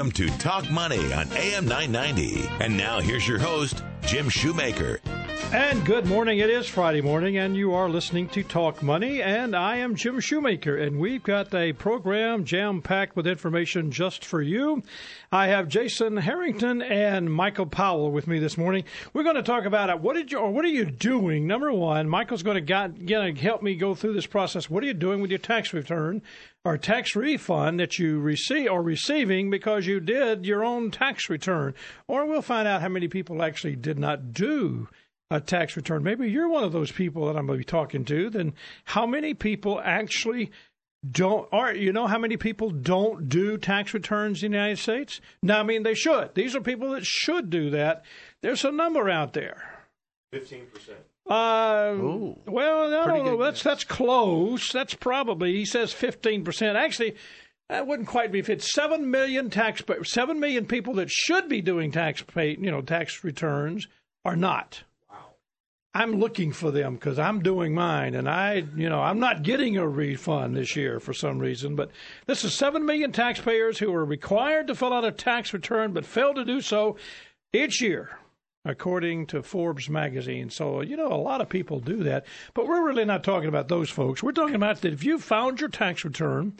Welcome to Talk Money on AM 990. And now here's your host, Jim Shoemaker. And good morning. It is Friday morning, and you are listening to Talk Money. And I am Jim Shoemaker, and we've got a program jam packed with information just for you. I have Jason Harrington and Michael Powell with me this morning. We're going to talk about. What did you, or what are you doing? Number one, Michael's going to got, going to help me go through this process. What are you doing with your tax return or tax refund that you receive or receiving because you did your own tax return? Or we'll find out how many people actually did not do a tax return. Maybe you're one of those people that I'm going to be talking to. Then how many people actually don't or you know how many people don't do tax returns in the United States? No, I mean they should. These are people that should do that. There's a number out there. Fifteen percent. Uh, Ooh. well, I don't know. good That's that's close. That's probably he says fifteen percent. Actually, that wouldn't quite be. If it's seven million taxpayers, seven million people that should be doing tax pay, you know, tax returns are not. I'm looking for them because I'm doing mine, and I, you know, I'm not getting a refund this year for some reason. But this is seven million taxpayers who are required to fill out a tax return but fail to do so each year, according to Forbes magazine. So you know, a lot of people do that, but we're really not talking about those folks. We're talking about that if you found your tax return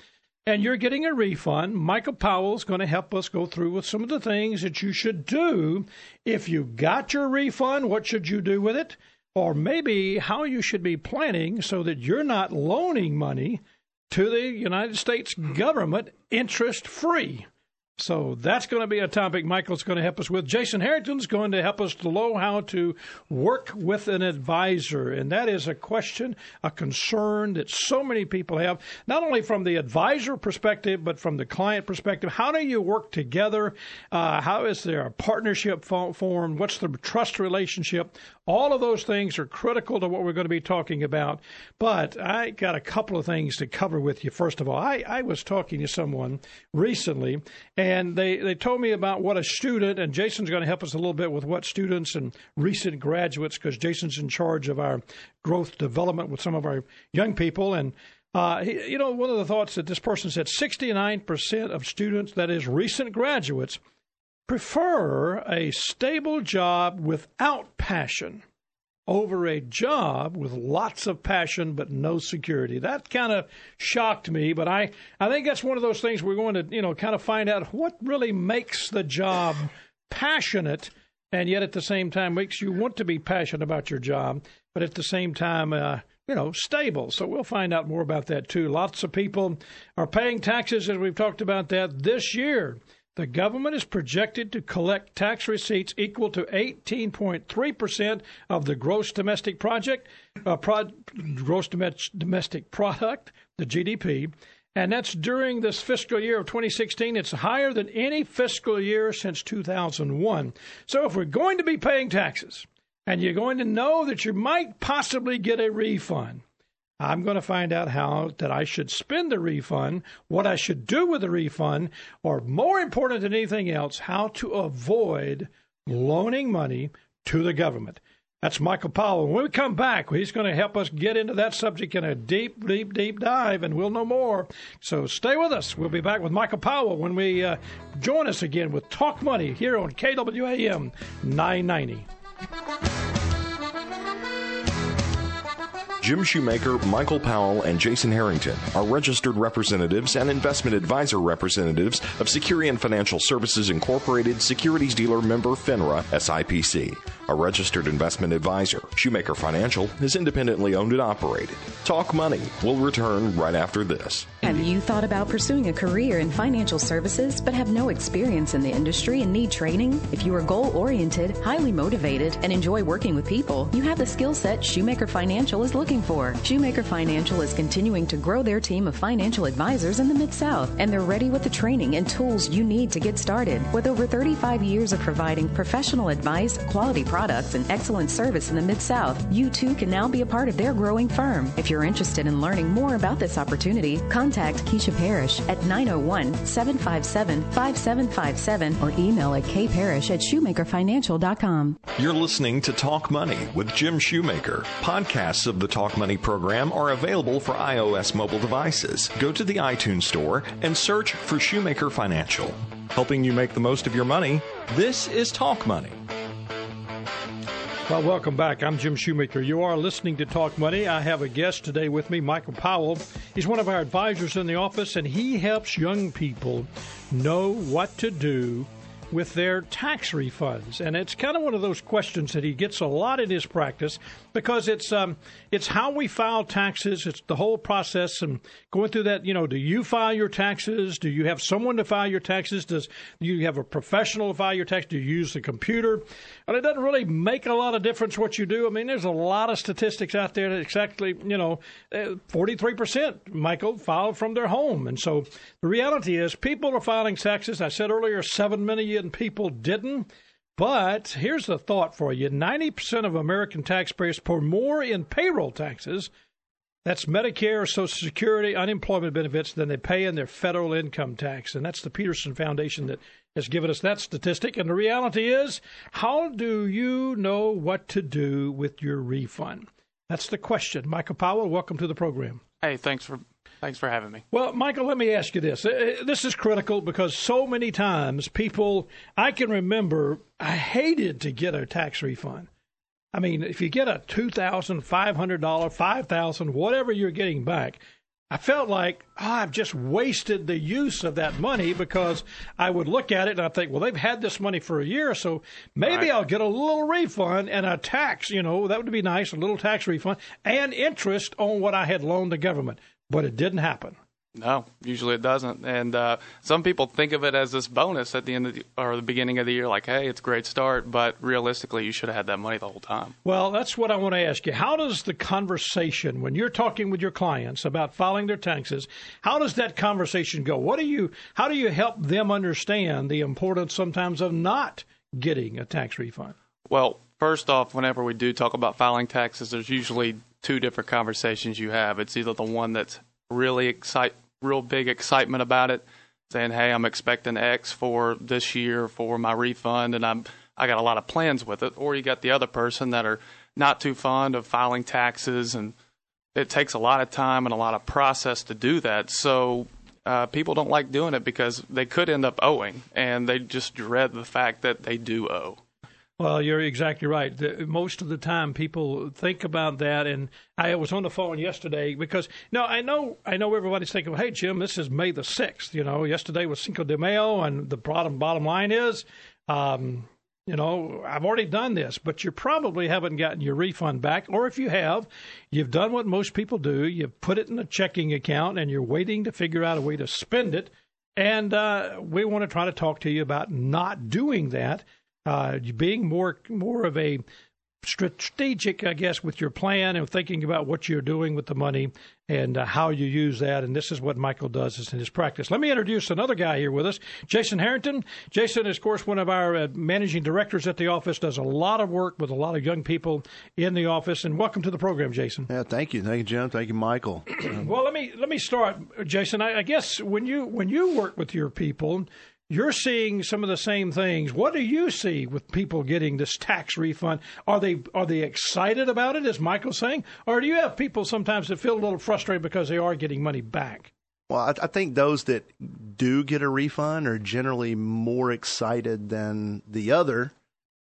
and you're getting a refund, Michael Powell's going to help us go through with some of the things that you should do if you got your refund. What should you do with it? Or maybe how you should be planning so that you're not loaning money to the United States government interest free. So that's going to be a topic Michael's going to help us with. Jason Harrington's going to help us to know how to work with an advisor. And that is a question, a concern that so many people have, not only from the advisor perspective, but from the client perspective. How do you work together? Uh, how is there a partnership formed? What's the trust relationship? All of those things are critical to what we're going to be talking about. But I got a couple of things to cover with you. First of all, I, I was talking to someone recently, and they, they told me about what a student, and Jason's going to help us a little bit with what students and recent graduates, because Jason's in charge of our growth development with some of our young people. And uh, he, you know, one of the thoughts that this person said 69% of students, that is, recent graduates, prefer a stable job without passion over a job with lots of passion but no security. That kind of shocked me, but I, I think that's one of those things we're going to, you know, kind of find out what really makes the job passionate and yet at the same time makes you want to be passionate about your job, but at the same time, uh, you know, stable. So we'll find out more about that too. Lots of people are paying taxes, as we've talked about that this year. The government is projected to collect tax receipts equal to 18.3% of the gross domestic project, uh, pro- gross domestic product, the GDP, and that's during this fiscal year of 2016. It's higher than any fiscal year since 2001. So if we're going to be paying taxes, and you're going to know that you might possibly get a refund, I'm going to find out how that I should spend the refund, what I should do with the refund, or more important than anything else, how to avoid loaning money to the government. That's Michael Powell. When we come back, he's going to help us get into that subject in a deep, deep, deep dive, and we'll know more. So stay with us. We'll be back with Michael Powell when we uh, join us again with Talk Money here on KWAM 990. Jim Shoemaker, Michael Powell, and Jason Harrington are registered representatives and investment advisor representatives of Securian Financial Services Incorporated, securities dealer member FINRA, SIPC. A registered investment advisor, Shoemaker Financial is independently owned and operated. Talk Money will return right after this. Have you thought about pursuing a career in financial services but have no experience in the industry and need training? If you are goal oriented, highly motivated, and enjoy working with people, you have the skill set Shoemaker Financial is looking for. Shoemaker Financial is continuing to grow their team of financial advisors in the Mid South, and they're ready with the training and tools you need to get started. With over 35 years of providing professional advice, quality products, and excellent service in the Mid South, you too can now be a part of their growing firm. If you're interested in learning more about this opportunity, contact Keisha Parrish at 901 757 5757 or email at kparrish at shoemakerfinancial.com. You're listening to Talk Money with Jim Shoemaker. Podcasts of the Talk Money program are available for iOS mobile devices. Go to the iTunes Store and search for Shoemaker Financial. Helping you make the most of your money, this is Talk Money. Well, welcome back. I'm Jim Shoemaker. You are listening to Talk Money. I have a guest today with me, Michael Powell. He's one of our advisors in the office, and he helps young people know what to do with their tax refunds. And it's kind of one of those questions that he gets a lot in his practice because it's um, it's how we file taxes. It's the whole process and going through that. You know, do you file your taxes? Do you have someone to file your taxes? Does do you have a professional to file your tax? Do you use the computer? And it doesn't really make a lot of difference what you do. I mean, there's a lot of statistics out there that exactly, you know, 43% uh, Michael filed from their home. And so the reality is people are filing taxes. I said earlier, 7 million people didn't. But here's the thought for you 90% of American taxpayers pay more in payroll taxes. That's Medicare, Social Security, unemployment benefits than they pay in their federal income tax. And that's the Peterson Foundation that has given us that statistic. And the reality is, how do you know what to do with your refund? That's the question. Michael Powell, welcome to the program. Hey, thanks for Thanks for having me. Well, Michael, let me ask you this. Uh, uh, this is critical because so many times people, I can remember, I hated to get a tax refund. I mean, if you get a two thousand five hundred dollar, five thousand, whatever you're getting back, I felt like oh, I've just wasted the use of that money because I would look at it and I think, well, they've had this money for a year, so maybe right. I'll get a little refund and a tax. You know, that would be nice, a little tax refund and interest on what I had loaned the government but it didn't happen. No, usually it doesn't. And uh, some people think of it as this bonus at the end of the, or the beginning of the year, like, hey, it's a great start, but realistically, you should have had that money the whole time. Well, that's what I want to ask you. How does the conversation, when you're talking with your clients about filing their taxes, how does that conversation go? What do you, how do you help them understand the importance sometimes of not getting a tax refund? Well, first off, whenever we do talk about filing taxes, there's usually two different conversations you have. It's either the one that's really excite, real big excitement about it, saying, "Hey, I'm expecting X for this year for my refund, and I'm I got a lot of plans with it," or you got the other person that are not too fond of filing taxes, and it takes a lot of time and a lot of process to do that. So uh, people don't like doing it because they could end up owing, and they just dread the fact that they do owe. Well, you're exactly right. The, most of the time, people think about that, and I was on the phone yesterday because no, I know, I know everybody's thinking, "Hey, Jim, this is May the sixth. You know, yesterday was Cinco de Mayo, and the bottom bottom line is, um, you know, I've already done this, but you probably haven't gotten your refund back, or if you have, you've done what most people do: you've put it in a checking account, and you're waiting to figure out a way to spend it. And uh, we want to try to talk to you about not doing that uh, being more more of a strategic, I guess, with your plan and thinking about what you're doing with the money and uh, how you use that. And this is what Michael does in his practice. Let me introduce another guy here with us, Jason Harrington. Jason is, of course, one of our uh, managing directors at the office, does a lot of work with a lot of young people in the office. And welcome to the program, Jason. Yeah, thank you. Thank you, Jim. Thank you, Michael. well, let me let me start, Jason. I, I guess when you when you work with your people, you're seeing some of the same things. What do you see with people getting this tax refund? Are they are they excited about it, as Michael's saying, or do you have people sometimes that feel a little frustrated because they are getting money back? Well, I, I think those that do get a refund are generally more excited than the other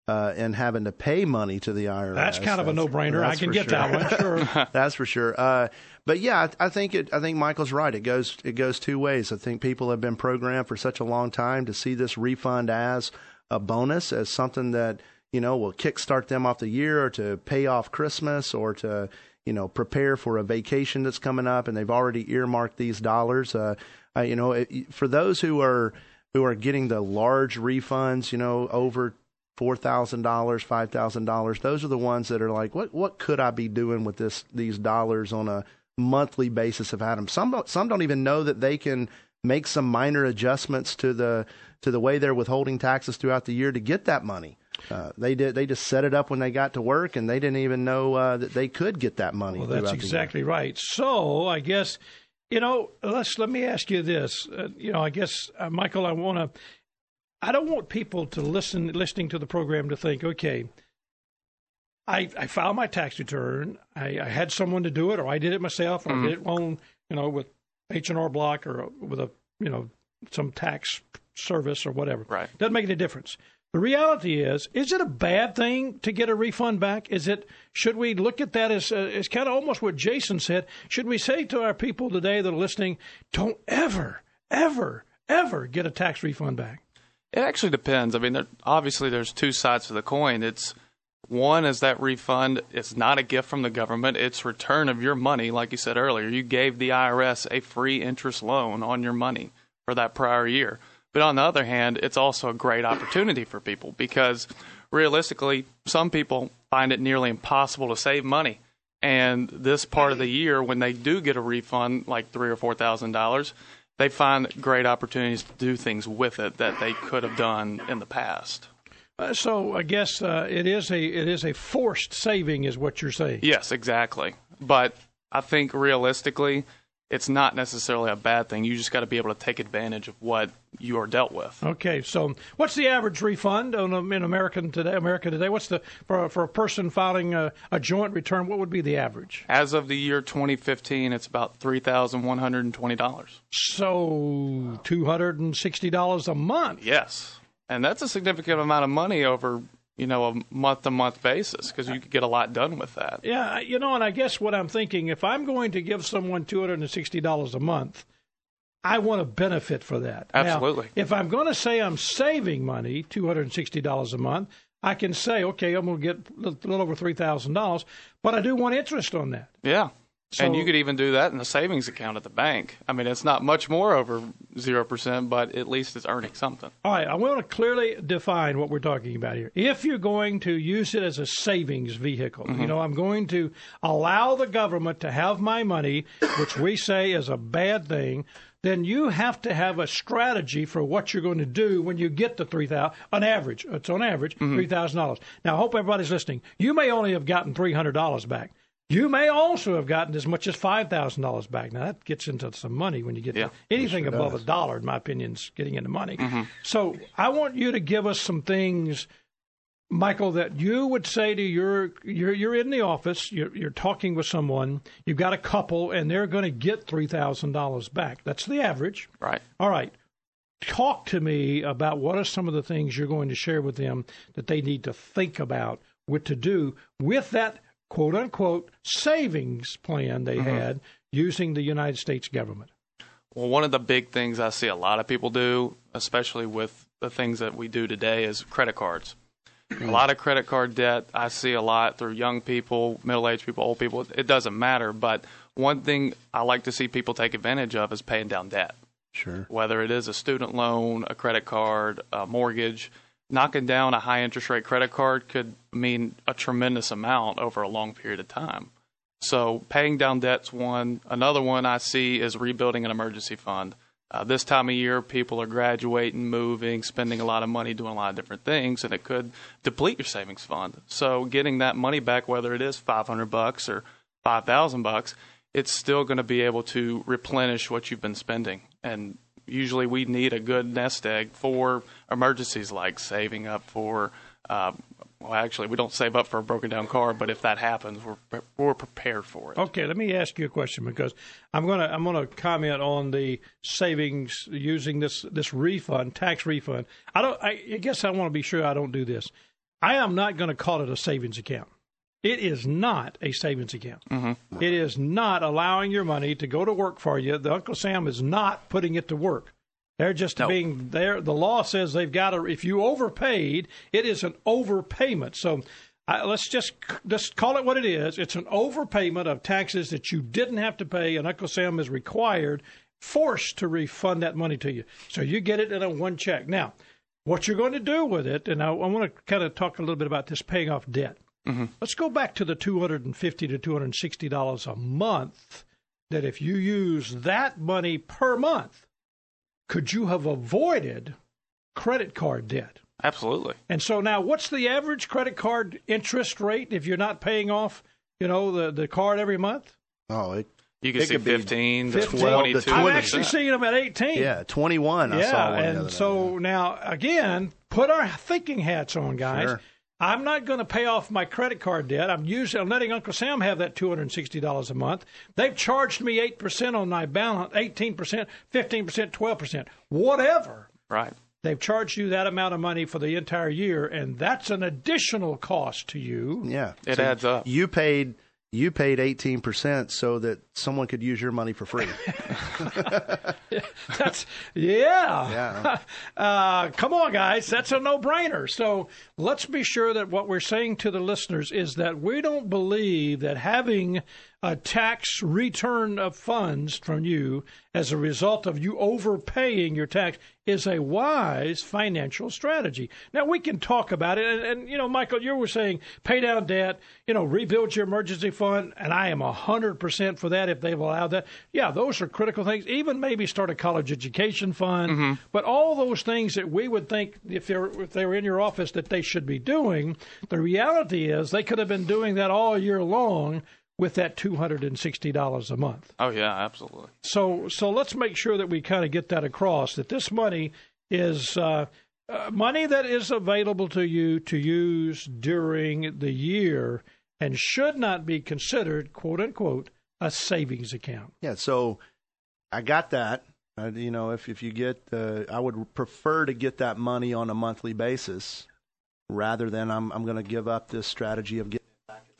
uh, and having to pay money to the IRS. That's kind of a no-brainer. I can get sure. that one. Sure, that's for sure. Uh, but yeah, I, I, think it. I think Michael's right. It goes it goes two ways. I think people have been programmed for such a long time to see this refund as a bonus, as something that you know will kickstart them off the year, or to pay off Christmas, or to you know, prepare for a vacation that's coming up, and they've already earmarked these dollars. Uh, uh, you know, it, for those who are who are getting the large refunds, you know, over four thousand dollars, five thousand dollars, those are the ones that are like, what what could I be doing with this these dollars on a monthly basis of Adam? Some some don't even know that they can make some minor adjustments to the to the way they're withholding taxes throughout the year to get that money. Uh, they did. They just set it up when they got to work, and they didn't even know uh, that they could get that money. Well, that's exactly right. So I guess you know. Let's let me ask you this. Uh, you know, I guess uh, Michael, I want to. I don't want people to listen listening to the program to think, okay, I I filed my tax return. I, I had someone to do it, or I did it myself, or mm-hmm. I did it on you know with H and R Block or with a you know some tax service or whatever. Right. Doesn't make any difference. The reality is, is it a bad thing to get a refund back? Is it? Should we look at that as uh, as kind of almost what Jason said? Should we say to our people today that are listening, don't ever, ever, ever get a tax refund back? It actually depends. I mean, there, obviously, there's two sides to the coin. It's one is that refund is not a gift from the government; it's return of your money. Like you said earlier, you gave the IRS a free interest loan on your money for that prior year. But on the other hand, it's also a great opportunity for people because realistically, some people find it nearly impossible to save money. And this part of the year, when they do get a refund, like three or four thousand dollars, they find great opportunities to do things with it that they could have done in the past. Uh, so I guess uh, it is a it is a forced saving, is what you're saying. Yes, exactly. But I think realistically, it's not necessarily a bad thing. You just got to be able to take advantage of what you are dealt with. Okay, so what's the average refund on, um, in American today? America today, what's the for for a person filing a, a joint return? What would be the average? As of the year 2015, it's about three thousand one hundred and twenty dollars. So two hundred and sixty dollars a month. Yes, and that's a significant amount of money over you know, a month to month basis because you could get a lot done with that. Yeah, you know, and I guess what I'm thinking if I'm going to give someone $260 a month, I want to benefit for that. Absolutely. Now, if I'm going to say I'm saving money, $260 a month, I can say, okay, I'm going to get a little over $3,000, but I do want interest on that. Yeah. So, and you could even do that in a savings account at the bank. I mean, it's not much more over 0%, but at least it's earning something. All right, I want to clearly define what we're talking about here. If you're going to use it as a savings vehicle, mm-hmm. you know, I'm going to allow the government to have my money, which we say is a bad thing, then you have to have a strategy for what you're going to do when you get the 3000 on average. It's on average mm-hmm. $3,000. Now, I hope everybody's listening. You may only have gotten $300 back you may also have gotten as much as five thousand dollars back. Now that gets into some money when you get yeah, anything sure above does. a dollar. In my opinion, is getting into money. Mm-hmm. So I want you to give us some things, Michael, that you would say to your you're you're in the office, you're you're talking with someone, you've got a couple, and they're going to get three thousand dollars back. That's the average. Right. All right. Talk to me about what are some of the things you're going to share with them that they need to think about what to do with that quote unquote savings plan they mm-hmm. had using the United States government? Well, one of the big things I see a lot of people do, especially with the things that we do today, is credit cards. a lot of credit card debt I see a lot through young people, middle aged people, old people. It doesn't matter. But one thing I like to see people take advantage of is paying down debt. Sure. Whether it is a student loan, a credit card, a mortgage, knocking down a high interest rate credit card could mean a tremendous amount over a long period of time. So paying down debt's one. Another one I see is rebuilding an emergency fund. Uh, this time of year, people are graduating, moving, spending a lot of money doing a lot of different things, and it could deplete your savings fund. So getting that money back, whether it is 500 bucks or 5,000 bucks, it's still going to be able to replenish what you've been spending. And usually we need a good nest egg for emergencies like saving up for. Uh, well, actually, we don't save up for a broken down car, but if that happens, we're we're prepared for it. Okay, let me ask you a question because I'm gonna I'm gonna comment on the savings using this this refund tax refund. I don't. I, I guess I want to be sure I don't do this. I am not going to call it a savings account. It is not a savings account. Mm-hmm. It is not allowing your money to go to work for you. The Uncle Sam is not putting it to work. They're just being there. The law says they've got to. If you overpaid, it is an overpayment. So I, let's just just call it what it is. It's an overpayment of taxes that you didn't have to pay, and Uncle Sam is required, forced to refund that money to you. So you get it in a one check. Now, what you're going to do with it, and I, I want to kind of talk a little bit about this paying off debt. Mm-hmm. Let's go back to the two hundred and fifty to two hundred and sixty dollars a month. That if you use that money per month, could you have avoided credit card debt? Absolutely. And so now, what's the average credit card interest rate if you're not paying off, you know, the, the card every month? Oh, it, You can It see could be 15 to 15 22. to I've 20. actually seen them at 18. yeah, 21. I yeah, saw one the and other so day. now again, put our thinking hats on, guys. Sure. I'm not going to pay off my credit card debt. I'm using, I'm letting Uncle Sam have that $260 a month. They've charged me 8% on my balance, 18%, 15%, 12%, whatever. Right. They've charged you that amount of money for the entire year, and that's an additional cost to you. Yeah, It So adds up. You paid you paid 18% so that someone could use your money for free. That's yeah. Yeah. Uh, come on, guys. That's a no-brainer. So let's be sure that what we're saying to the listeners is that we don't believe that having a tax return of funds from you as a result of you overpaying your tax is a wise financial strategy. Now we can talk about it, and, and you know, Michael, you were saying pay down debt, you know, rebuild your emergency fund, and I am a hundred percent for that if they've allowed that. Yeah, those are critical things. Even maybe start a college education fund, mm-hmm. but all those things that we would think if they're if they were in your office that they should be doing, the reality is they could have been doing that all year long with that two hundred and sixty dollars a month. Oh, yeah, absolutely. So so let's make sure that we kind of get that across that this money is uh, uh, money that is available to you to use during the year and should not be considered quote unquote a savings account. yeah, so I got that. Uh, you know, if if you get, uh, I would prefer to get that money on a monthly basis rather than I'm I'm going to give up this strategy of getting it back at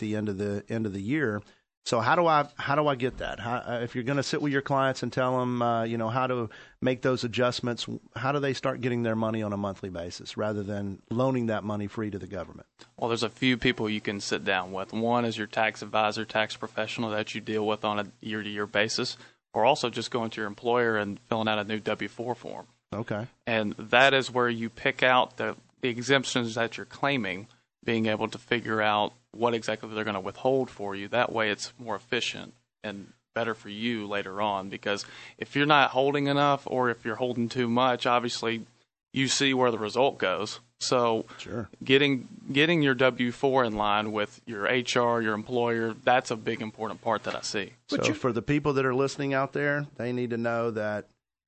the end of the end of the year. So how do I how do I get that? How, uh, if you're going to sit with your clients and tell them, uh, you know, how to make those adjustments, how do they start getting their money on a monthly basis rather than loaning that money free to the government? Well, there's a few people you can sit down with. One is your tax advisor, tax professional that you deal with on a year to year basis, or also just going to your employer and filling out a new W 4 form. Okay. And that is where you pick out the, the exemptions that you're claiming, being able to figure out what exactly they're going to withhold for you. That way it's more efficient and better for you later on because if you're not holding enough or if you're holding too much, obviously you see where the result goes. So Sure. getting getting your W four in line with your HR, your employer, that's a big important part that I see. so for the people that are listening out there, they need to know that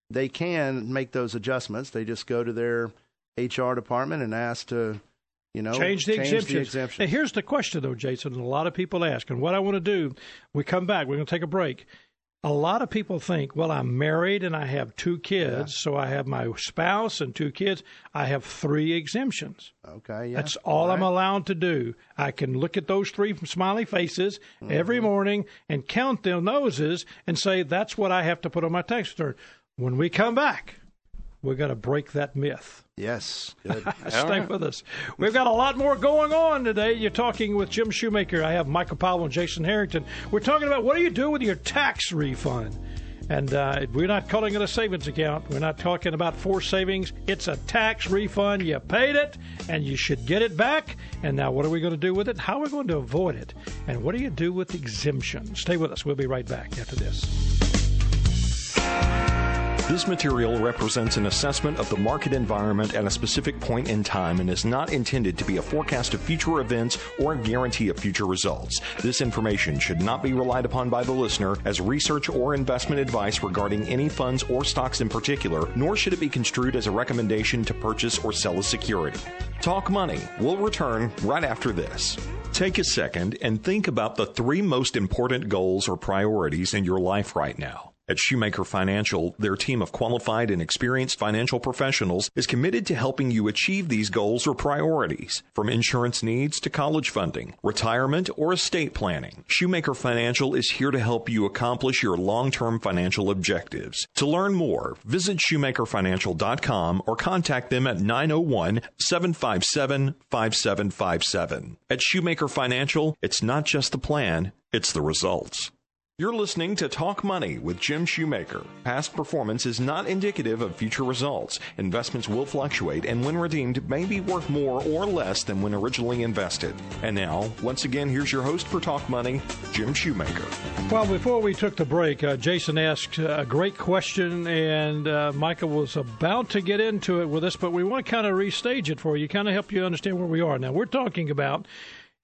they can make those adjustments. They just go to their HR department and ask to, you know, change the exemptions. exemption. Now, here's the question, though, Jason. A lot of people ask, and what I want to do, we come back, we're going to take a break. A lot of people think, well, I'm married and I have two kids, so I have my spouse and two kids. I have three exemptions. Okay, yeah. That's all I'm allowed to do. I can look at those three smiley faces every Mm-hmm. morning and count their noses and say, that's what I have to put on my tax return. When we come back, we're going to break that myth. Yes, good. Stay with us. We've got a lot more going on today. You're talking with Jim Shoemaker. I have Michael Powell and Jason Harrington. We're talking about what do you do with your tax refund? And uh, we're not calling it a savings account. We're not talking about forced savings. It's a tax refund. You paid it, and you should get it back. And now, what are we going to do with it? How are we going to avoid it? And what do you do with exemptions? Stay with us. We'll be right back after this. This material represents an assessment of the market environment at a specific point in time and is not intended to be a forecast of future events or a guarantee of future results. This information should not be relied upon by the listener as research or investment advice regarding any funds or stocks in particular, nor should it be construed as a recommendation to purchase or sell a security. Talk Money will return right after this. Take a second and think about the three most important goals or priorities in your life right now. At Shoemaker Financial, their team of qualified and experienced financial professionals is committed to helping you achieve these goals or priorities. From insurance needs to college funding, retirement, or estate planning, Shoemaker Financial is here to help you accomplish your long-term financial objectives. To learn more, visit shoemakerfinancial.com or contact them at 901-757-5757. At Shoemaker Financial, it's not just the plan, it's the results. You're listening to Talk Money with Jim Shoemaker. Past performance is not indicative of future results. Investments will fluctuate and when redeemed may be worth more or less than when originally invested. And now, once again, here's your host for Talk Money, Jim Shoemaker. Well, before we took the break, uh, Jason asked a great question, and uh, Michael was about to get into it with us, but we want to kind of restage it for you, kind of help you understand where we are. Now, we're talking about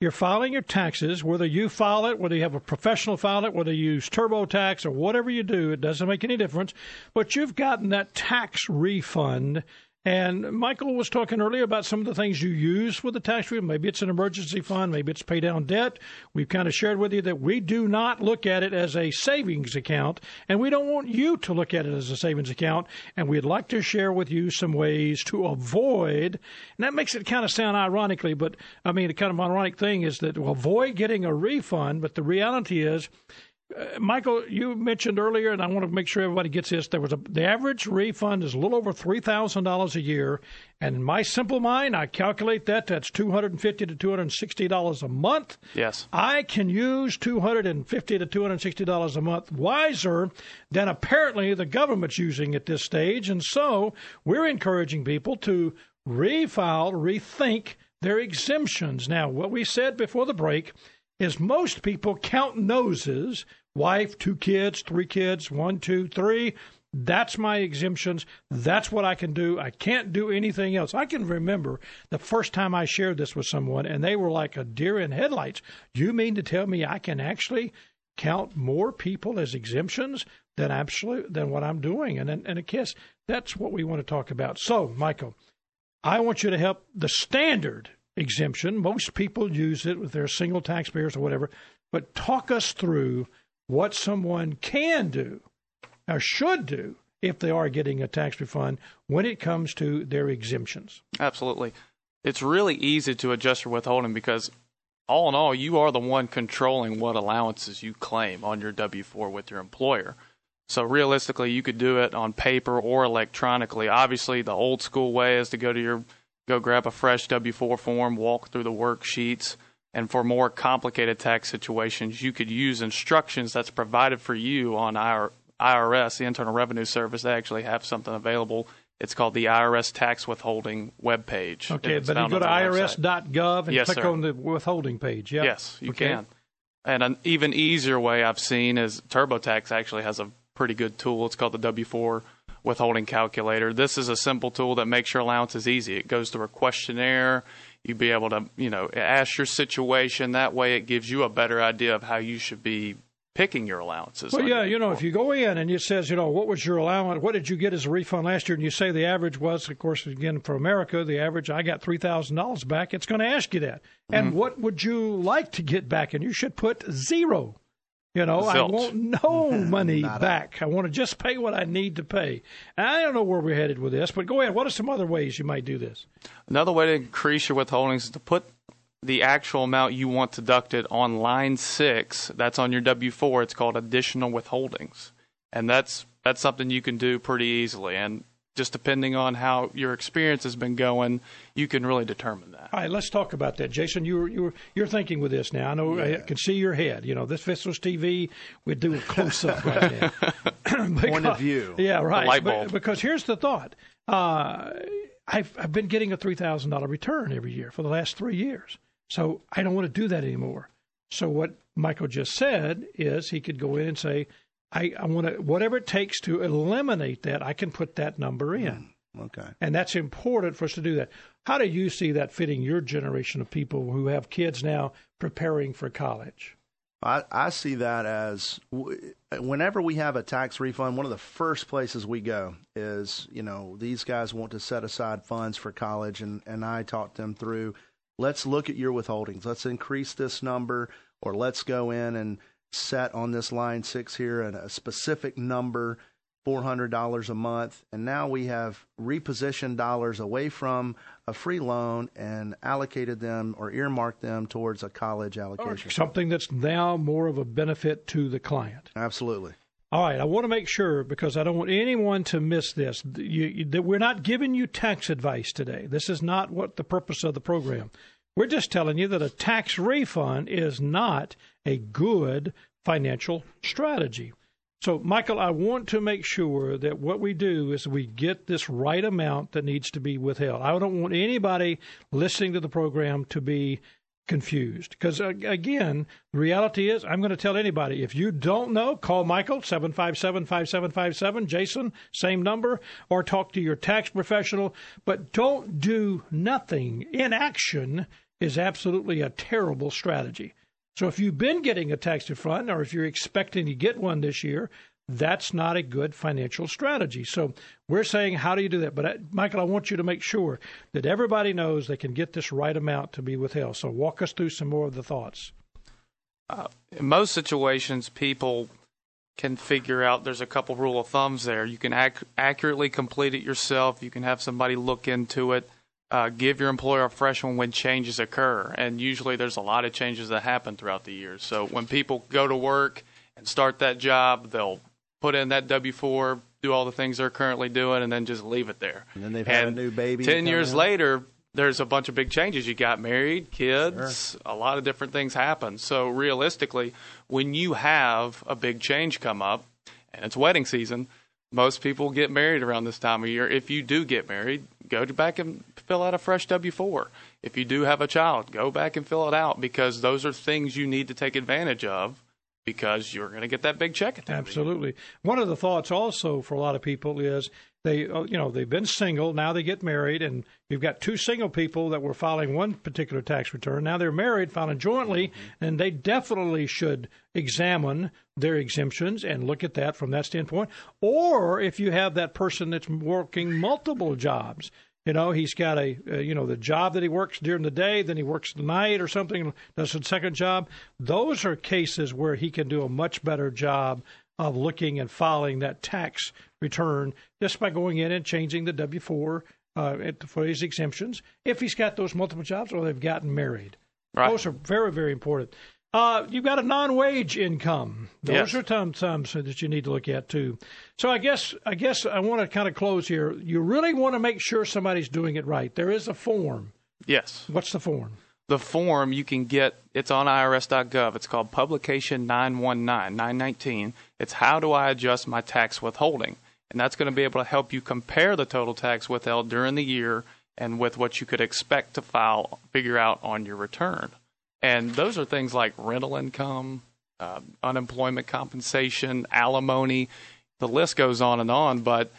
you're filing your taxes, whether you file it, whether you have a professional file it, whether you use TurboTax or whatever you do, it doesn't make any difference. But you've gotten that tax refund and Michael was talking earlier about some of the things you use with the tax refund. Maybe it's an emergency fund, maybe it's pay down debt. We've kind of shared with you that we do not look at it as a savings account, and we don't want you to look at it as a savings account. And we'd like to share with you some ways to avoid, and that makes it kind of sound ironically, but I mean, the kind of ironic thing is that we'll avoid getting a refund, but the reality is uh, Michael, you mentioned earlier, and I want to make sure everybody gets this. There was a the average refund is a little over three thousand dollars a year, and in my simple mind, I calculate that that's two hundred and fifty to two hundred and sixty dollars a month. Yes, I can use two hundred and fifty to two hundred and sixty dollars a month wiser than apparently the government's using at this stage, and so we're encouraging people to refile, rethink their exemptions. Now, what we said before the break is most people count noses wife, two kids, three kids, one, two, three. That's my exemptions. That's what I can do. I can't do anything else. I can remember the first time I shared this with someone, and they were like a deer in headlights. You mean to tell me I can actually count more people as exemptions than absolute than what I'm doing? And and, and I guess that's what we want to talk about. So, Michael, I want you to help the standard exemption. Most people use it with they're single taxpayers or whatever. But talk us through what someone can do or should do if they are getting a tax refund when it comes to their exemptions. Absolutely. It's really easy to adjust your withholding because all in all, you are the one controlling what allowances you claim on your W 4 with your employer. So realistically, you could do it on paper or electronically. Obviously, the old school way is to go to your go grab a fresh W 4 form, walk through the worksheets, and for more complicated tax situations, you could use instructions that's provided for you on our IRS, the Internal Revenue Service. They actually have something available. It's called the IRS tax withholding webpage. Okay, but you go to irs.gov and yes, click sir. on the withholding page. Yep. Yes, you okay. can. And an even easier way I've seen is TurboTax actually has a pretty good tool. It's called the W 4 withholding calculator. This is a simple tool that makes your allowances easy. It goes through a questionnaire you be able to, you know, ask your situation. That way, it gives you a better idea of how you should be picking your allowances. Well, yeah, you know, if you go in and it says, you know, what was your allowance? What did you get as a refund last year? And you say the average was, of course, again for America, the average I got three thousand dollars back. It's going to ask you that. And mm-hmm. what would you like to get back? And you should put zero. You know, I want no money back. I want to just pay what I need to pay. And I don't know where we're headed with this, but go ahead. What are some other ways you might do this? Another way to increase your withholdings is to put the actual amount you want deducted on line six. That's on your W four. It's called additional withholdings, and that's that's something you can do pretty easily. And just depending on how your experience has been going, you can really determine that. All right, let's talk about that, Jason. You were you were you're thinking with this now. I know I can see your head. You know, this if was TV, we'd do a close up right now. Point of view. Yeah, right. light But- bulb. because here's the thought: uh, I've I've been getting a three thousand dollar return every year for the last three years, so I don't want to do that anymore. So what Michael just said is he could go in and say, I, I want to whatever it takes to eliminate that. I can put that number in. Mm, okay. And that's important for us to do that. How do you see that fitting your generation of people who have kids now preparing for college? I, I see that as w- whenever we have a tax refund, one of the first places we go is, you know, these guys want to set aside funds for college, and, and I talk them through let's look at your withholdings. Let's increase this number, or let's go in and set on this line six here and a specific number, $400 a month. And now we have repositioned dollars away from a free loan and allocated them or earmarked them towards a college allocation. Something that's now more of a benefit to the client. Absolutely. All right, I want to make sure because I don't want anyone to miss this. You, you, that we're not giving you tax advice today. This is not what the purpose of the program. We're just telling you that a tax refund is not a good financial strategy. So, Michael, I want to make sure that what we do is we get this right amount that needs to be withheld. I don't want anybody listening to the program to be confused. Because uh, again the reality is i'm going to tell anybody if you don't know call michael 757-5757 jason same number or talk to your tax professional. But don't do nothing. Inaction is absolutely a terrible strategy. So if you've been getting a tax refund or if you're expecting to get one this year, that's not a good financial strategy. So we're saying, how do you do that? But uh, Michael, I want you to make sure that everybody knows they can get this right amount to be withheld. So walk us through some more of the thoughts. Uh, in most situations, people can figure out there's a couple rule of thumbs there. You can ac- accurately complete it yourself. You can have somebody look into it uh, give your employer a fresh one when changes occur. And usually there's a lot of changes that happen throughout the year. So when people go to work and start that job, they'll put in that W 4, do all the things they're currently doing, and then just leave it there. And then they've had a new baby. 10 years later, there's a bunch of big changes. You got married, kids, sure. a lot of different things happen. So realistically, when you have a big change come up, and it's wedding season, most people get married around this time of year. If you do get married, go back and fill out a fresh W 4. If you do have a child, go back and fill it out because those are things you need to take advantage of because you're going to get that big check at the Absolutely. One of the thoughts also for a lot of people is they uh, you know they've been single now they get married and you've got two single people that were filing one particular tax return now they're married filing jointly mm-hmm. and they definitely should examine their exemptions and look at that from that standpoint or if you have that person that's working multiple jobs you know he's got a uh, you know the job that he works during the day then he works the night or something does a second job those are cases where he can do a much better job of looking and filing that tax return just by going in and changing the W 4 uh, for his exemptions if he's got those multiple jobs or they've gotten married. Right. Those are very, very important. Uh, you've got a non-wage income. Those yes. are some times that you need to look at too. So I guess I guess I want to kind of close here. You really want to make sure somebody's doing it right. There is a form. Yes. What's the form? The form you can get. It's on IRS.gov. It's called Publication 919 919. It's how do I adjust my tax withholding and that's going to be able to help you compare the total tax withheld during the year and with what you could expect to file, figure out on your return. And those are things like rental income, uh, unemployment compensation, alimony. The list goes on and on. But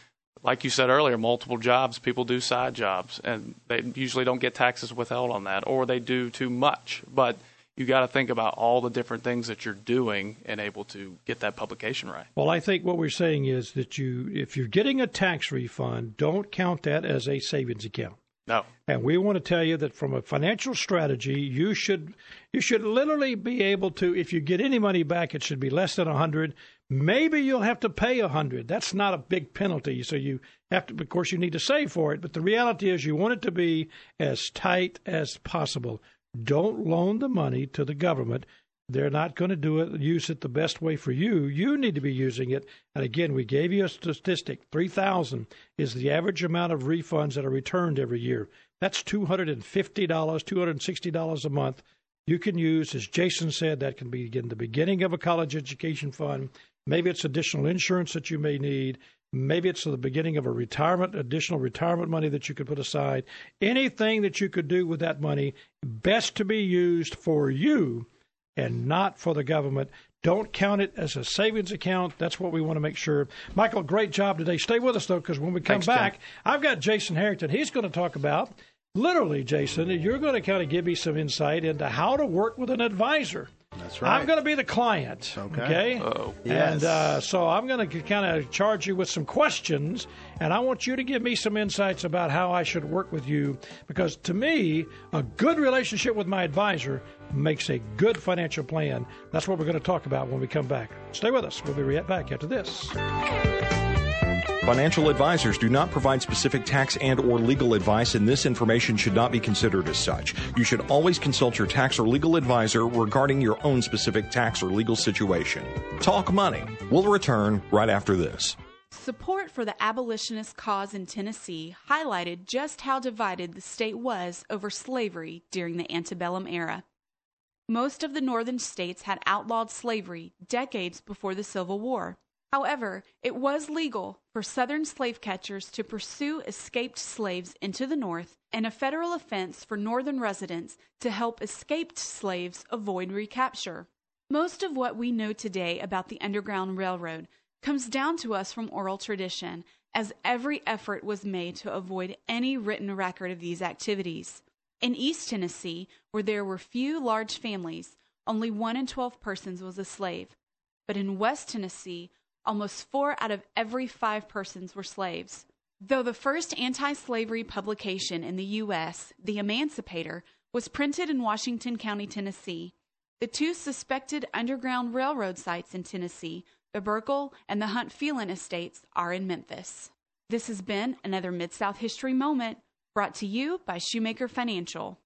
like you said earlier, multiple jobs, people do side jobs, and they usually don't get taxes withheld on that, or they do too much. But you got to think about all the different things that you're doing and able to get that publication right. Well, I think what we're saying is that you, if you're getting a tax refund, don't count that as a savings account. No. And we want to tell you that from a financial strategy, you should you should literally be able to if you get any money back, it should be less than a hundred. Maybe you'll have to pay a hundred. That's not a big penalty, so you have to. Of course, you need to save for it. But the reality is, you want it to be as tight as possible. Don't loan the money to the government. They're not going to do it, use it the best way for you. You need to be using it. And again, we gave you a statistic 3,000 is the average amount of refunds that are returned every year. That's $250, $260 a month. You can use, as Jason said, that can be the beginning of a college education fund. Maybe it's additional insurance that you may need. Maybe it's the beginning of a retirement, additional retirement money that you could put aside. Anything that you could do with that money, best to be used for you and not for the government. Don't count it as a savings account. That's what we want to make sure. Michael, great job today. Stay with us, though, because when we come Thanks, back, Jim. I've got Jason Harrington. He's going to talk about, literally, Jason, you're going to kind of give me some insight into how to work with an advisor That's right. I'm going to be the client. Okay. Okay. Oh. Yes. And uh, so I'm going to kind of charge you with some questions, and I want you to give me some insights about how I should work with you. Because to me, a good relationship with my advisor makes a good financial plan. That's what we're going to talk about when we come back. Stay with us. We'll be right back after this. Financial advisors do not provide specific tax and or legal advice and this information should not be considered as such. You should always consult your tax or legal advisor regarding your own specific tax or legal situation. Talk Money. We'll return right after this. Support for the abolitionist cause in Tennessee highlighted just how divided the state was over slavery during the antebellum era. Most of the northern states had outlawed slavery decades before the Civil War. However, it was legal for Southern slave catchers to pursue escaped slaves into the North and a federal offense for Northern residents to help escaped slaves avoid recapture. Most of what we know today about the Underground Railroad comes down to us from oral tradition, as every effort was made to avoid any written record of these activities. In East Tennessee, where there were few large families, only 1 in 12 persons was a slave. But in West Tennessee, almost four out of every five persons were slaves. Though the first anti slavery publication in the U.S., The Emancipator, was printed in Washington County, Tennessee, the two suspected Underground Railroad sites in Tennessee, the Burkle and the Hunt Phelan estates, are in Memphis. This has been another Mid South History Moment brought to you by Shoemaker Financial.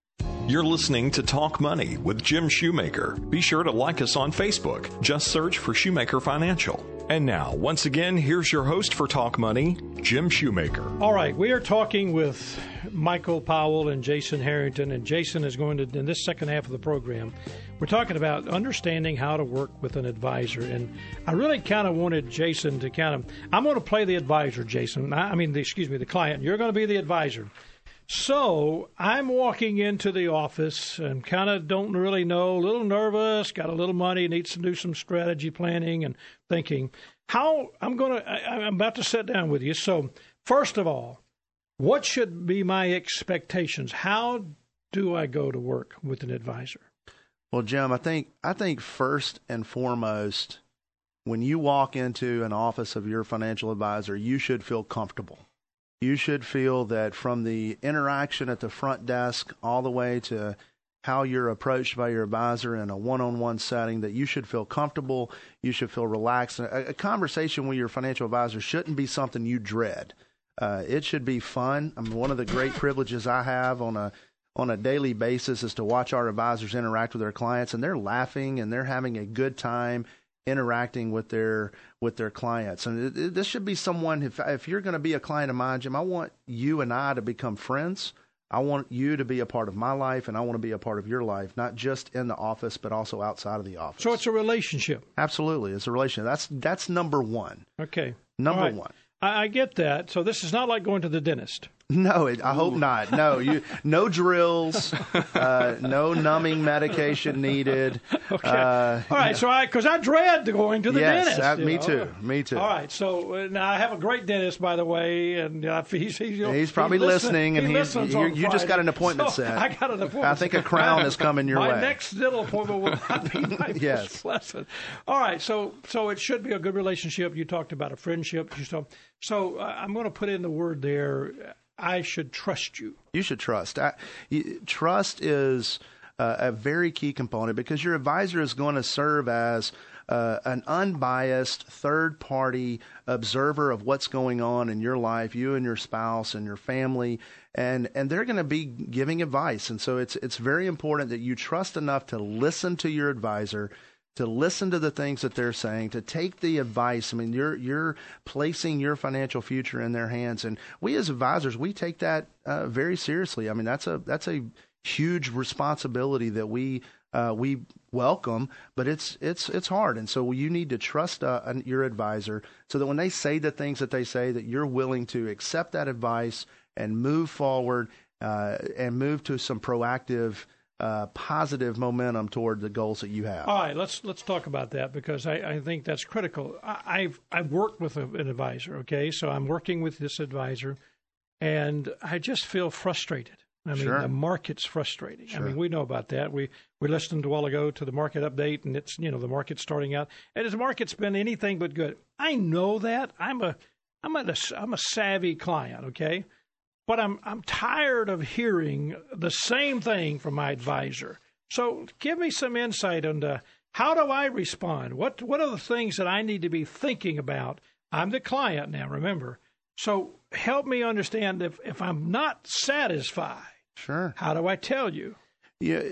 You're listening to Talk Money with Jim Shoemaker. Be sure to like us on Facebook. Just search for Shoemaker Financial. And now, once again, here's your host for Talk Money, Jim Shoemaker. All right, we are talking with Michael Powell and Jason Harrington, and Jason is going to, in this second half of the program, we're talking about understanding how to work with an advisor. And I really kind of wanted Jason to kind of, I'm going to play the advisor, Jason. I mean, the, excuse me, the client. You're going to be the advisor. So I'm walking into the office and kind of don't really know, a little nervous, got a little money, needs to do some strategy planning and thinking. How I'm going to, I'm about to sit down with you. So, first of all, what should be my expectations? How do I go to work with an advisor? Well, Jim, I think I think first and foremost, when you walk into an office of your financial advisor, you should feel comfortable. You should feel that from the interaction at the front desk all the way to how you're approached by your advisor in a one-on-one setting that you should feel comfortable, you should feel relaxed. A, a conversation with your financial advisor shouldn't be something you dread. Uh, it should be fun. I mean, one of the great privileges I have on a on a daily basis is to watch our advisors interact with their clients, and they're laughing and they're having a good time interacting with their with their clients. And it, it, this should be someone if if you're going to be a client of mine, Jim, I want you and I to become friends. I want you to be a part of my life, and I want to be a part of your life, not just in the office, but also outside of the office. So it's a relationship. Absolutely, it's a relationship. That's that's number one. Okay. Number right. one. I, I get that. So this is not like going to the dentist. No, it, I hope not. No, you no drills, uh, no numbing medication needed. Okay. Uh, All right. So I, because I dread going to the yes, dentist. you me know. too. Me too. All right. So uh, now I have a great dentist, by the way, and uh, he's he's, you know, He's probably listening, and he he's- listens you- just got an appointment So set. I got an appointment. I think a crown is coming your my way. My next dental appointment will not be my Yes. pleasant. All right. So so it should be a good relationship. You talked about a friendship. You so so uh, I'm going to put in the word there. I should trust you. You should trust. I, you, trust is uh, a very key component because your advisor is going to serve as uh, an unbiased third party observer of what's going on in your life, you and your spouse and your family, and and they're going to be giving advice. And so it's it's very important that you trust enough to listen to your advisor to listen to the things that they're saying, to take the advice. I mean, you're you're placing your financial future in their hands, and we as advisors we take that uh, very seriously. I mean, that's a that's a huge responsibility that we uh, we welcome, but it's it's it's hard, and so you need to trust uh, your advisor so that when they say the things that they say, that you're willing to accept that advice and move forward uh, and move to some proactive. Uh, positive momentum toward the goals that you have. All right, let's let's talk about that because I, I think that's critical. I, I've I've worked with a, an advisor, okay, so I'm working with this advisor, and I just feel frustrated. I mean, Sure. the market's frustrating. I mean, we know about that. We we listened a while ago to the market update, and it's you know the market's starting out, and the market's been anything but good. I know that. I'm a I'm a I'm a savvy client, okay, but I'm I'm tired of hearing the same thing from my advisor. So give me some insight into how do I respond? What what are the things that I need to be thinking about? I'm the client now, remember. So help me understand if, if I'm not satisfied, Sure. how do I tell you? Yeah,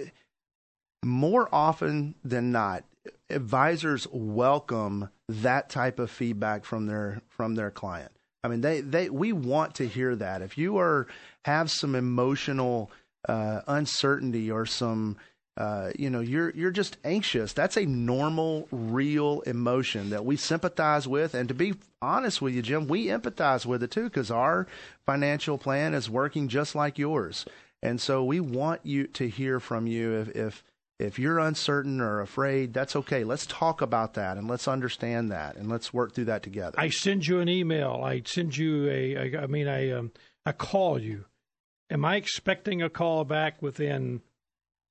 more often than not, advisors welcome that type of feedback from their from their client. I mean, they they we want to hear that. If you are have some emotional uh, uncertainty or some uh, you know you're you're just anxious that's a normal real emotion that we sympathize with and to be honest with you jim we empathize with it too because our financial plan is working just like yours and so we want you to hear from you if if if you're uncertain or afraid that's okay let's talk about that and let's understand that and let's work through that together I send you an email. I send you a, a I mean, I um, I call you. Am I expecting a call back within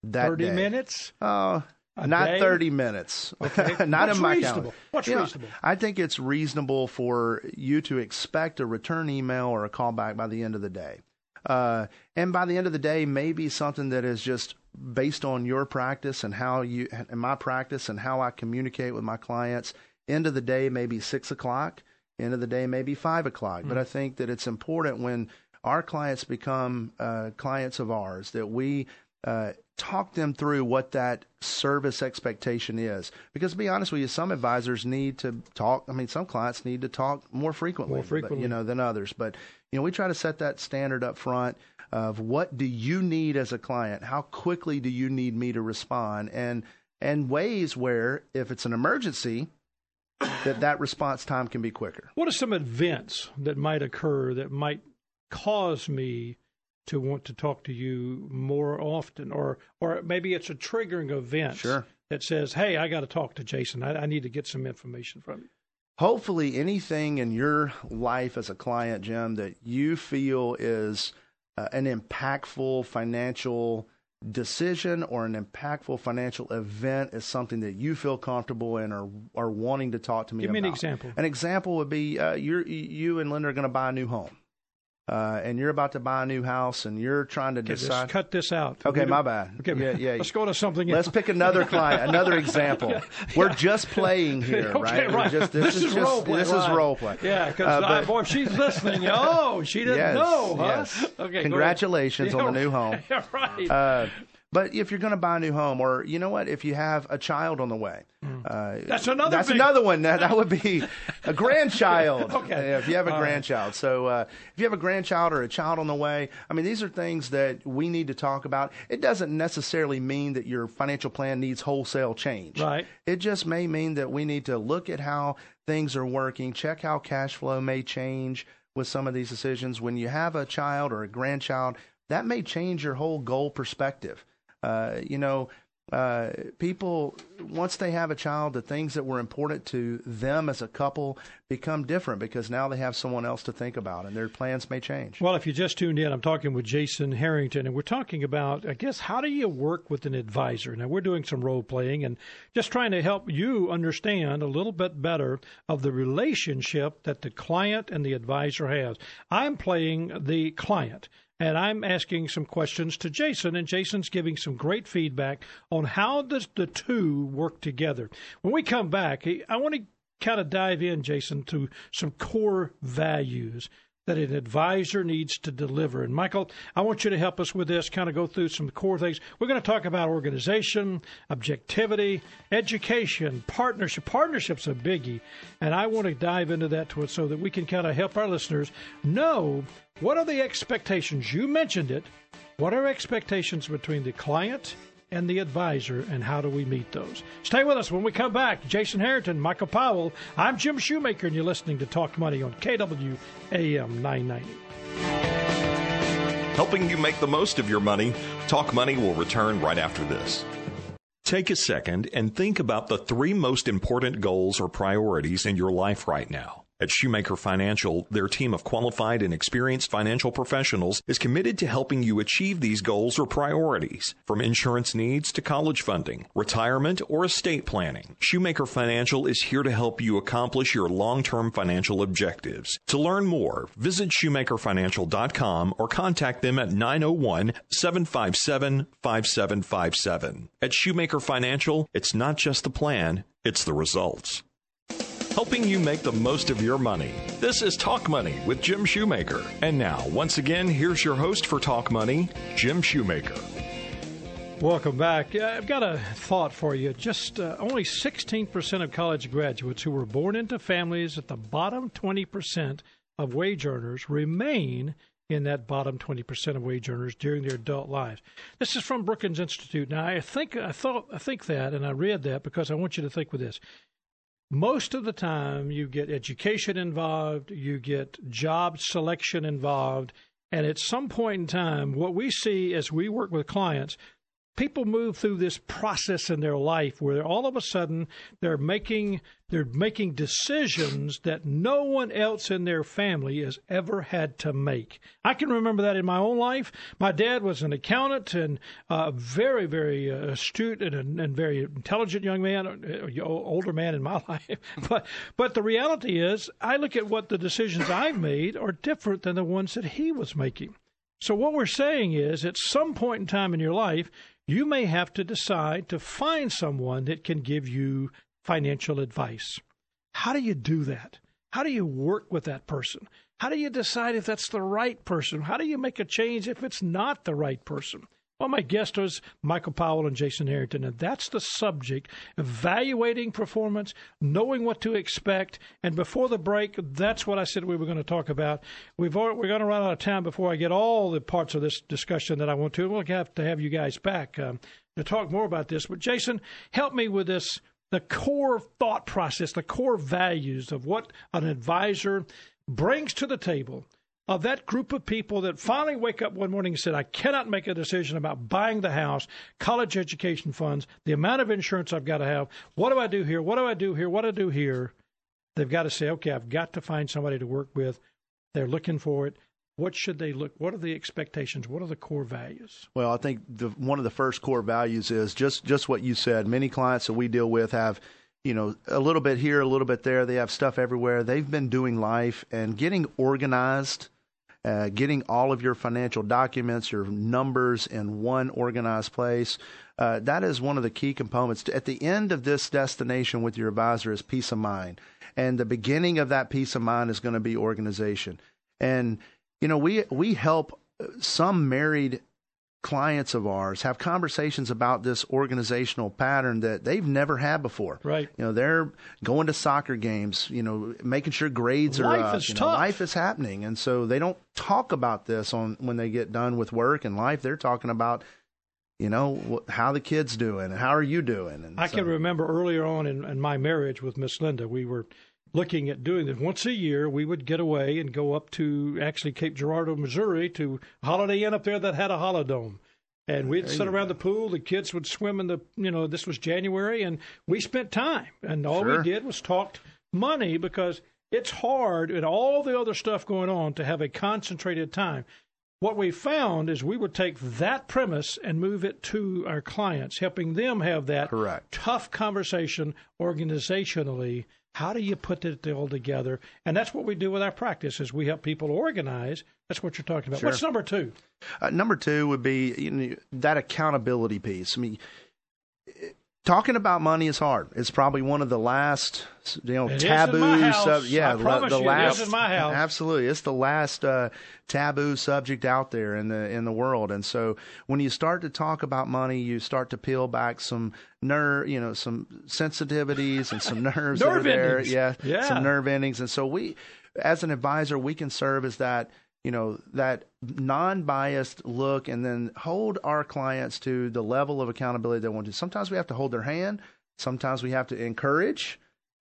that 30 day. minutes? Oh, A not day? 30 minutes. Okay. not What's in my reasonable? calendar. What's You know, reasonable? I think it's reasonable for you to expect a return email or a call back by the end of the day. Uh, and by the end of the day, maybe something that is just based on your practice and how you, and my practice and how I communicate with my clients. End of the day, maybe six o'clock. End of the day, maybe five o'clock. But I think that it's important when our clients become uh, clients of ours that we uh, talk them through what that service expectation is. Because to be honest with you, some advisors need to talk. I mean, some clients need to talk more frequently, More but, frequently. you know, than others. But you know, we try to set that standard up front of what do you need as a client? How quickly do you need me to respond? And and ways where if it's an emergency, that that response time can be quicker. What are some events that might occur that might cause me to want to talk to you more often, or or maybe it's a triggering event Sure. that says, "Hey, I got to talk to Jason. I, I need to get some information from you." hopefully anything in your life as a client, Jim, that you feel is uh, an impactful financial decision or an impactful financial event is something that you feel comfortable in or are wanting to talk to me Give me about. an example. An example would be uh, you're, you and Linda are going to buy a new home. Uh, and you're about to buy a new house and you're trying to Okay, decide. cut this out. Okay, We my bad. Okay, Yeah, yeah. Let's go to something. Let's pick another client, another example. We're just playing here, Okay, right? Right. just, This is just, role play, This right. is role play. Yeah, because Uh, boy, if she's listening. Oh, she didn't Yes, know, huh? yes. Okay. Congratulations on the new home. Yeah, right. Uh, but if you're going to buy a new home, or you know what, if you have a child on the way, uh, That's another That's big- another one. That, that would be a grandchild. Okay. If you have a All right. grandchild. So uh, if you have a grandchild or a child on the way, I mean, these are things that we need to talk about. It doesn't necessarily mean that your financial plan needs wholesale change. Right. It just may mean that we need to look at how things are working, check how cash flow may change with some of these decisions. When you have a child or a grandchild, that may change your whole goal perspective. Uh, you know, uh, people once they have a child, the things that were important to them as a couple become different because now they have someone else to think about, and their plans may change. Well, if you just tuned in, I'm talking with Jason Harrington, and we're talking about, I guess, how do you work with an advisor? Now, we're doing some role playing and just trying to help you understand a little bit better of the relationship that the client and the advisor has. I'm playing the client. And I'm asking some questions to Jason, and Jason's giving some great feedback on how does the two work together. When we come back, I want to kind of dive in, Jason, to some core values that an advisor needs to deliver. And Michael, I want you to help us with this, kind of go through some core things. We're going to talk about organization, objectivity, education, partnership. Partnership's a biggie, and I want to dive into that to it so that we can kind of help our listeners know what are the expectations. You mentioned it. What are expectations between the client and the advisor, and how do we meet those? Stay with us when we come back. Jason Harrington, Michael Powell. I'm Jim Shoemaker, and you're listening to Talk Money on KW AM 990. Helping you make the most of your money, Talk Money will return right after this. Take a second and think about the three most important goals or priorities in your life right now. At Shoemaker Financial, their team of qualified and experienced financial professionals is committed to helping you achieve these goals or priorities, from insurance needs to college funding, retirement, or estate planning. Shoemaker Financial is here to help you accomplish your long-term financial objectives. To learn more, visit shoemakerfinancial.com or contact them at 901-757-5757. At Shoemaker Financial, it's not just the plan, it's the results helping you make the most of your money. This is Talk Money with Jim Shoemaker. And now, once again, here's your host for Talk Money, Jim Shoemaker. Welcome back. I've got a thought for you. Just uh, only 16% of college graduates who were born into families at the bottom 20% of wage earners remain in that bottom 20% of wage earners during their adult lives. This is from Brookings Institute. Now, I think I thought I think that, and I read that because I want you to think with this most of the time you get education involved, you get job selection involved, and at some point in time, what we see as we work with clients, people move through this process in their life where all of a sudden they're making they're making decisions that no one else in their family has ever had to make. I can remember that in my own life. My dad was an accountant and a very, very uh, astute and, and very intelligent young man, uh, older man in my life. but but the reality is, I look at what the decisions I've made are different than the ones that he was making. So what we're saying is, at some point in time in your life, you may have to decide to find someone that can give you financial advice. How do you do that? How do you work with that person? How do you decide if that's the right person? How do you make a change if it's not the right person? Well, my guest was Michael Powell and Jason Harrington, and that's the subject evaluating performance, knowing what to expect. And before the break, that's what I said we were going to talk about. We've we're going to run out of time before I get all the parts of this discussion that I want to. We'll have to have you guys back um, to talk more about this. But, Jason, help me with this the core thought process, the core values of what an advisor brings to the table of that group of people that finally wake up one morning and said, I cannot make a decision about buying the house, college education funds, the amount of insurance I've got to have. What do I do here? What do I do here? What do I do here? They've got to say, okay, I've got to find somebody to work with. They're looking for it. What should they look? What are the expectations? What are the core values? Well, I think the, one of the first core values is just just what you said. Many clients that we deal with have, you know, a little bit here, a little bit there. They have stuff everywhere. They've been doing life and getting organized, uh, getting all of your financial documents, your numbers in one organized place. Uh, that is one of the key components. At the end of this destination with your advisor is peace of mind, and the beginning of that peace of mind is going to be organization. And you know, we we help some married clients of ours have conversations about this organizational pattern that they've never had before. Right. You know, they're going to soccer games, you know, making sure grades life are up. Is you tough. Know, life is happening. And so they don't talk about this on when they get done with work and life. They're talking about you know how the kids doing and how are you doing and i so. can remember earlier on in, in my marriage with miss linda we were looking at doing this. Once a year, we would get away and go up to actually Cape Girardeau, Missouri, to Holiday Inn up there that had a Holidome. And we'd sit around the pool. The kids would swim in the, you know, this was January, and we spent time. And all sure. we did was talked money because it's hard and all the other stuff going on to have a concentrated time. What we found is we would take that premise and move it to our clients, helping them have that Correct. tough conversation organizationally how do you put it all together? And that's what we do with our practice is we help people organize. That's what you're talking about. Sure. What's number two? Uh, number two would be you know, that accountability piece. I mean, talking about money is hard. It's probably one of the last, you know, it taboo. Sub- yeah, promise the you, last. it is my house. Absolutely, it's the last uh, taboo subject out there in the in the world. And so when you start to talk about money, you start to peel back some nerve, you know, some sensitivities and some nerves nerve there. Yeah, yeah, some nerve endings. And so we, as an advisor, we can serve as that you know that non-biased look and then hold our clients to the level of accountability they want to. Sometimes we have to hold their hand. Sometimes we have to encourage.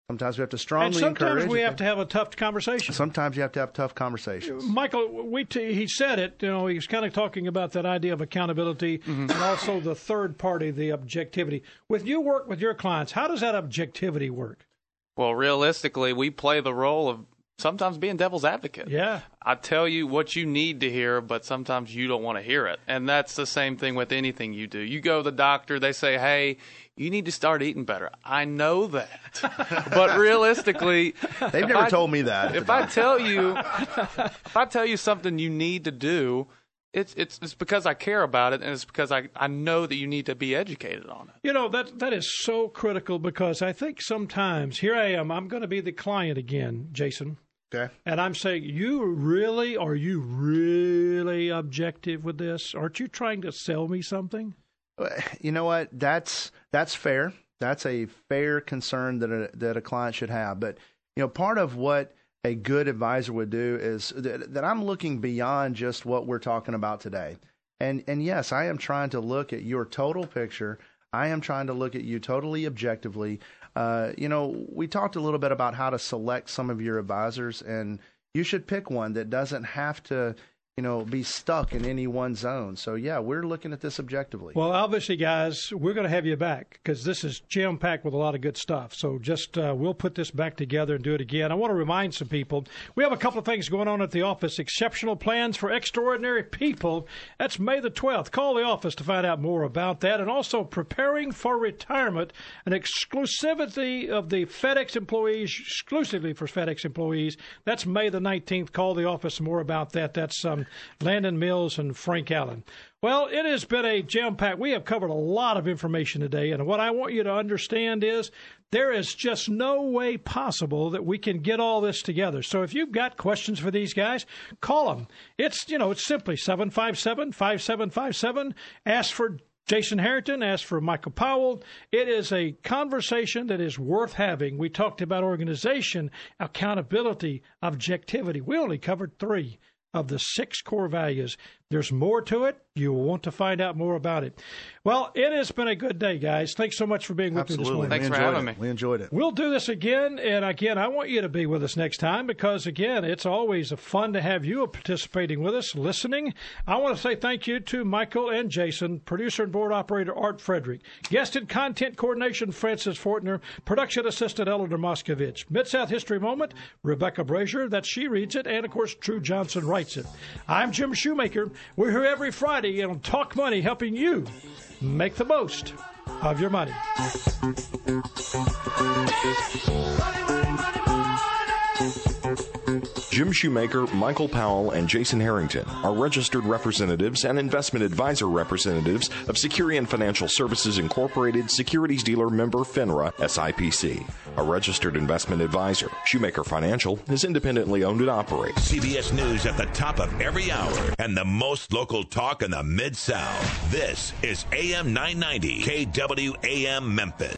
Sometimes we have to strongly and sometimes encourage. we have to have a tough conversation. Sometimes you have to have tough conversations. Michael we t- he said it you know he was kind of talking about that idea of accountability Mm-hmm. and also the third party the objectivity. With you work with your clients how does that objectivity work? Well, realistically, we play the role of sometimes being devil's advocate. Yeah. I tell you what you need to hear, but sometimes you don't want to hear it. And that's the same thing with anything you do. You go to the doctor, they say, hey, you need to start eating better. I know that. but realistically, They've never I, told me that. If I tell you if I tell you something you need to do, it's it's it's because I care about it and it's because I, I know that you need to be educated on it. You know that that is so critical because I think sometimes here I am, I'm going to be the client again, Jason. Okay. And I'm saying, you really are you really objective with this? Aren't you trying to sell me something? Uh, you know what? That's that's fair. That's a fair concern that a, that a client should have. But you know, part of what a good advisor would do is that, I'm looking beyond just what we're talking about today. And and yes, I am trying to look at your total picture. I am trying to look at you totally objectively. Uh, you know, we talked a little bit about how to select some of your advisors, and you should pick one that doesn't have to you know, be stuck in any one zone. So yeah, we're looking at this objectively. Well, obviously, guys, we're going to have you back because this is jam packed with a lot of good stuff. So just uh, we'll put this back together and do it again. I want to remind some people we have a couple of things going on at the office. Exceptional plans for extraordinary people. That's May the 12th. Call the office to find out more about that, and also preparing for retirement, an exclusivity of the FedEx employees, exclusively for FedEx employees. That's May the 19th. Call the office more about that. That's um, Landon Mills and Frank Allen. Well, it has been a jam packed. We have covered a lot of information today, and what I want you to understand is there is just no way possible that we can get all this together. So if you've got questions for these guys, call them. It's you know it's simply 757-5757. Ask for Jason Harrington asked for Michael Powell. It is a conversation that is worth having. We talked about organization, accountability, objectivity. We only covered three of the six core values. There's more to it. You will want to find out more about it. Well, it has been a good day, guys. Thanks so much for being with Absolutely. me this morning. Thanks we for enjoyed having it. me. We enjoyed it. We'll do this again, and again, I want you to be with us next time because, again, it's always fun to have you participating with us, listening. I want to say thank you to Michael and Jason, producer and board operator Art Frederick, guest and content coordination Francis Fortner, production assistant Eleanor Moskovich, Mid South History Moment Rebecca Brazier, that she reads it, and of course True Johnson writes it. I'm Jim Shoemaker. We're here every Friday on Talk Money, helping you make the most of your money. Jim Shoemaker, Michael Powell, and Jason Harrington are registered representatives and investment advisor representatives of Securian Financial Services Incorporated, securities dealer member FINRA, SIPC. A registered investment advisor, Shoemaker Financial is independently owned and operated. CBS News at the top of every hour and the most local talk in the Mid South. This is AM 990 KWAM Memphis.